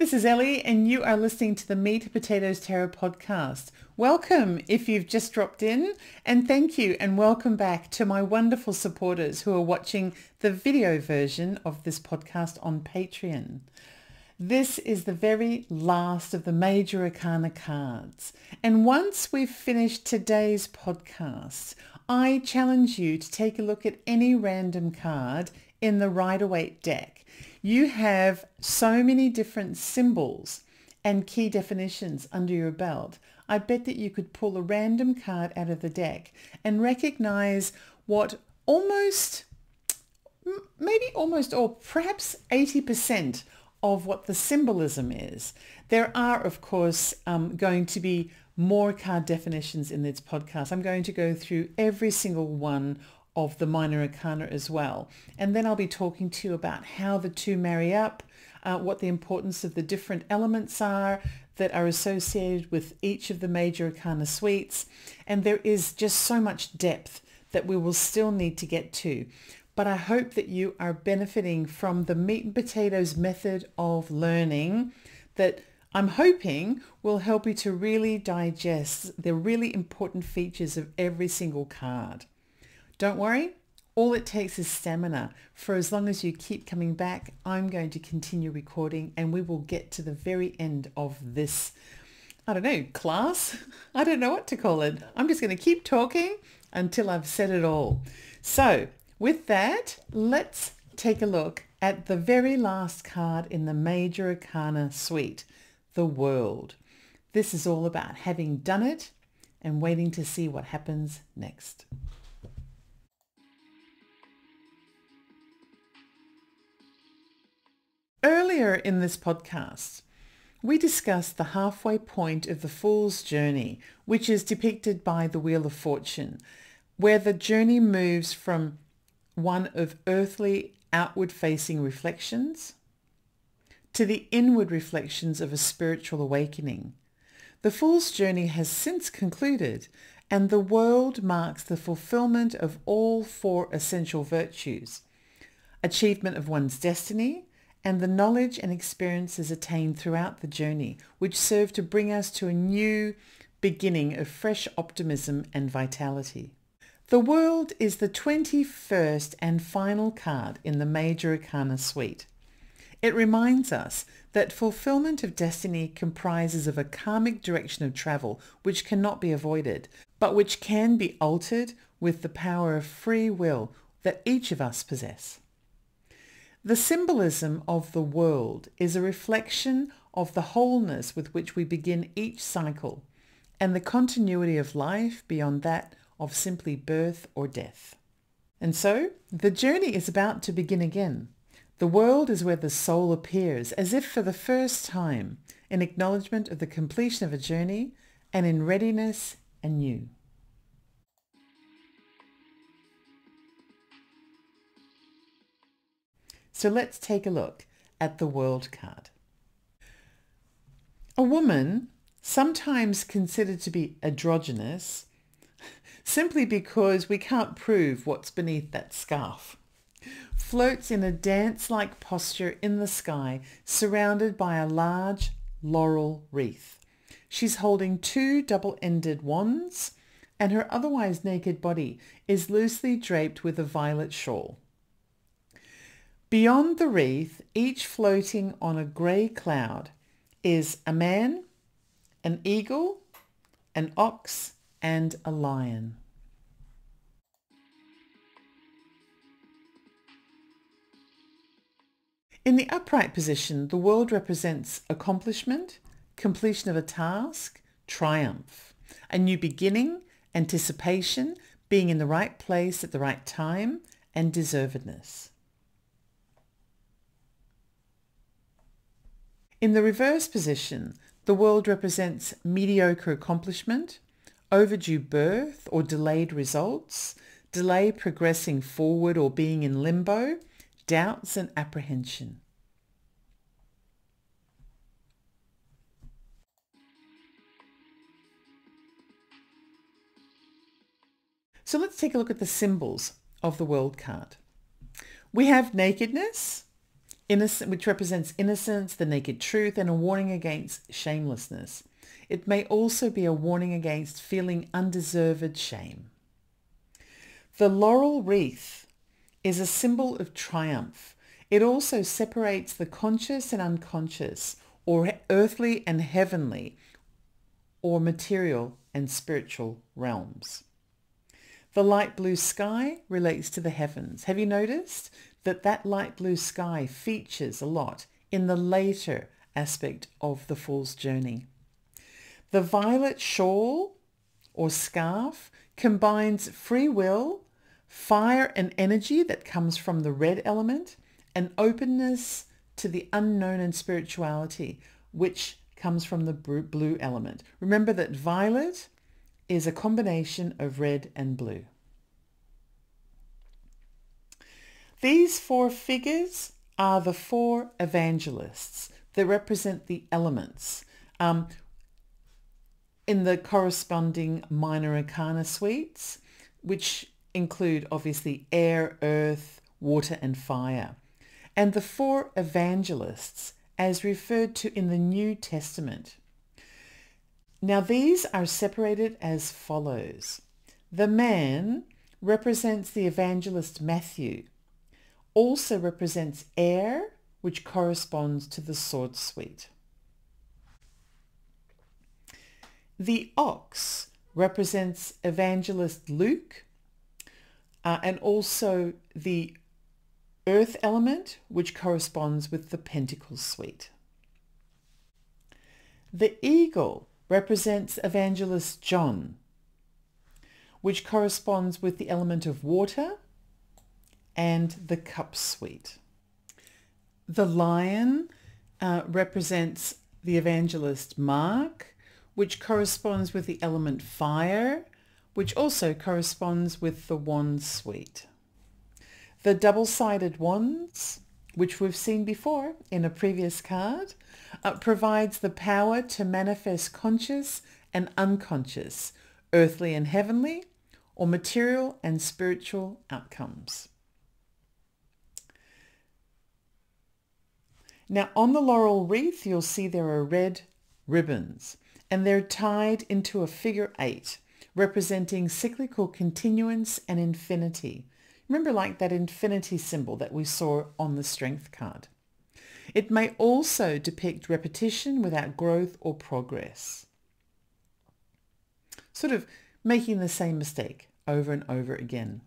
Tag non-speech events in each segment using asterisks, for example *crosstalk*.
This is Ellie and you are listening to the Meat Potatoes Tarot podcast. Welcome if you've just dropped in and thank you and welcome back to my wonderful supporters who are watching the video version of this podcast on Patreon. This is the very last of the major arcana cards. And once we've finished today's podcast, I challenge you to take a look at any random card in the Rider-Waite deck you have so many different symbols and key definitions under your belt. I bet that you could pull a random card out of the deck and recognize what almost, maybe almost or perhaps 80% of what the symbolism is. There are, of course, um, going to be more card definitions in this podcast. I'm going to go through every single one of the minor arcana as well. And then I'll be talking to you about how the two marry up, uh, what the importance of the different elements are that are associated with each of the major arcana suites. And there is just so much depth that we will still need to get to. But I hope that you are benefiting from the meat and potatoes method of learning that I'm hoping will help you to really digest the really important features of every single card. Don't worry, all it takes is stamina. For as long as you keep coming back, I'm going to continue recording and we will get to the very end of this, I don't know, class? *laughs* I don't know what to call it. I'm just going to keep talking until I've said it all. So with that, let's take a look at the very last card in the Major Arcana suite, the World. This is all about having done it and waiting to see what happens next. Earlier in this podcast, we discussed the halfway point of the Fool's Journey, which is depicted by the Wheel of Fortune, where the journey moves from one of earthly outward-facing reflections to the inward reflections of a spiritual awakening. The Fool's Journey has since concluded, and the world marks the fulfillment of all four essential virtues. Achievement of one's destiny, and the knowledge and experiences attained throughout the journey, which serve to bring us to a new beginning of fresh optimism and vitality. The World is the 21st and final card in the Major Arcana suite. It reminds us that fulfillment of destiny comprises of a karmic direction of travel which cannot be avoided, but which can be altered with the power of free will that each of us possess. The symbolism of the world is a reflection of the wholeness with which we begin each cycle and the continuity of life beyond that of simply birth or death. And so the journey is about to begin again. The world is where the soul appears as if for the first time in acknowledgement of the completion of a journey and in readiness anew. So let's take a look at the world card. A woman, sometimes considered to be androgynous, *laughs* simply because we can't prove what's beneath that scarf, floats in a dance-like posture in the sky surrounded by a large laurel wreath. She's holding two double-ended wands and her otherwise naked body is loosely draped with a violet shawl. Beyond the wreath, each floating on a grey cloud, is a man, an eagle, an ox, and a lion. In the upright position, the world represents accomplishment, completion of a task, triumph, a new beginning, anticipation, being in the right place at the right time, and deservedness. In the reverse position, the world represents mediocre accomplishment, overdue birth or delayed results, delay progressing forward or being in limbo, doubts and apprehension. So let's take a look at the symbols of the world card. We have nakedness, innocent, which represents innocence, the naked truth, and a warning against shamelessness. It may also be a warning against feeling undeserved shame. The laurel wreath is a symbol of triumph. It also separates the conscious and unconscious, or earthly and heavenly, or material and spiritual realms. The light blue sky relates to the heavens. Have you noticed that that light blue sky features a lot in the later aspect of the Fool's journey? The violet shawl or scarf combines free will, fire and energy that comes from the red element, and openness to the unknown and spirituality, which comes from the blue element. Remember that violet is a combination of red and blue. These four figures are the four evangelists that represent the elements. Um, in the corresponding minor arcana suites, which include obviously air, earth, water and fire. And the four evangelists as referred to in the New Testament. Now these are separated as follows. The man represents the evangelist Matthew, also represents air, which corresponds to the sword suite. The ox represents evangelist Luke uh, and also the earth element, which corresponds with the pentacle suite. The eagle represents evangelist John, which corresponds with the element of water and the cup suite. The lion uh, represents the evangelist Mark, which corresponds with the element fire, which also corresponds with the wand suite. The double-sided wands, which we've seen before in a previous card, uh, provides the power to manifest conscious and unconscious, earthly and heavenly, or material and spiritual outcomes. Now on the laurel wreath, you'll see there are red ribbons and they're tied into a figure eight, representing cyclical continuance and infinity. Remember like that infinity symbol that we saw on the strength card. It may also depict repetition without growth or progress. Sort of making the same mistake over and over again.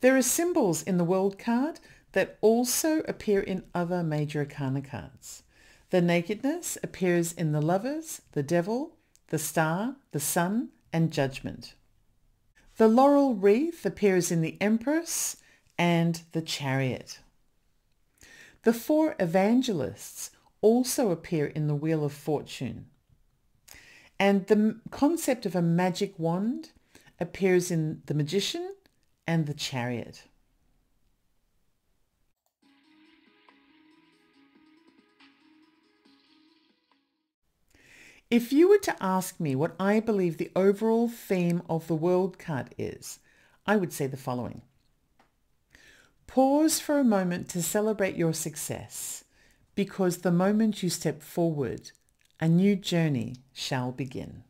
There are symbols in the world card that also appear in other major arcana cards. The nakedness appears in the lovers, the devil, the star, the sun, and judgment. The laurel wreath appears in the empress and the chariot. The four evangelists also appear in the wheel of fortune. And the concept of a magic wand appears in the magician and the chariot. If you were to ask me what I believe the overall theme of the world card is, I would say the following. Pause for a moment to celebrate your success because the moment you step forward, a new journey shall begin.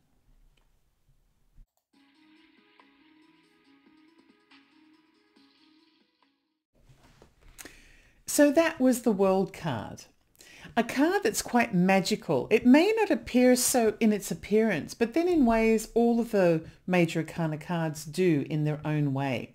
So that was the world card a card that's quite magical. It may not appear so in its appearance, but then in ways all of the major arcana cards do in their own way.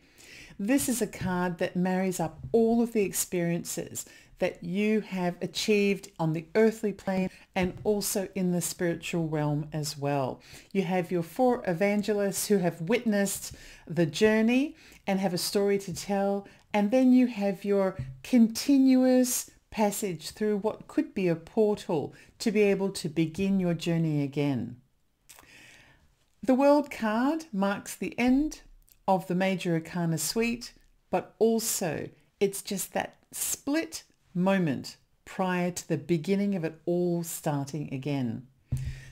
This is a card that marries up all of the experiences that you have achieved on the earthly plane and also in the spiritual realm as well. You have your four evangelists who have witnessed the journey and have a story to tell. And then you have your continuous passage through what could be a portal to be able to begin your journey again. The World card marks the end of the Major Arcana suite, but also it's just that split moment prior to the beginning of it all starting again.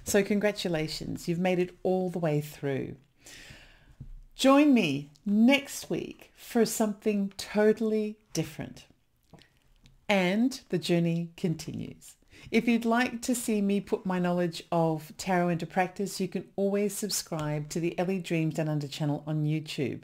So congratulations, you've made it all the way through. Join me next week for something totally different. And the journey continues. If you'd like to see me put my knowledge of tarot into practice, you can always subscribe to the Ellie Dreams Down Under channel on YouTube.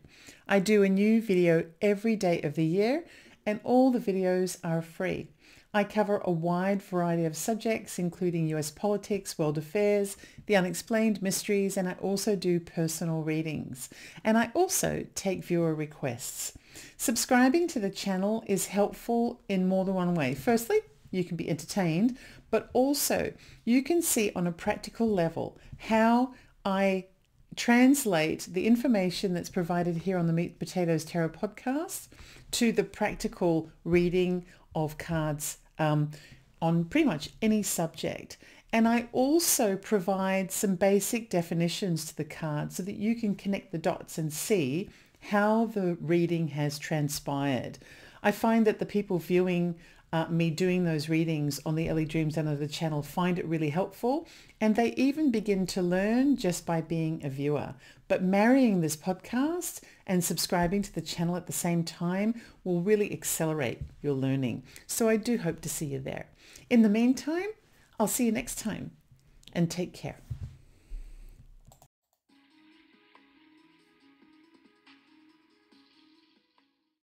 I do a new video every day of the year and all the videos are free. I cover a wide variety of subjects, including US politics, world affairs, the unexplained mysteries, and I also do personal readings. And I also take viewer requests. Subscribing to the channel is helpful in more than one way. Firstly, you can be entertained, but also you can see on a practical level how I translate the information that's provided here on the Meat Potatoes Tarot podcast to the practical reading of cards um, on pretty much any subject. And I also provide some basic definitions to the card so that you can connect the dots and see how the reading has transpired. I find that the people viewing uh, me doing those readings on the Ellie Dreams Under the channel find it really helpful and they even begin to learn just by being a viewer. But marrying this podcast and subscribing to the channel at the same time will really accelerate your learning. So I do hope to see you there. In the meantime, I'll see you next time and take care.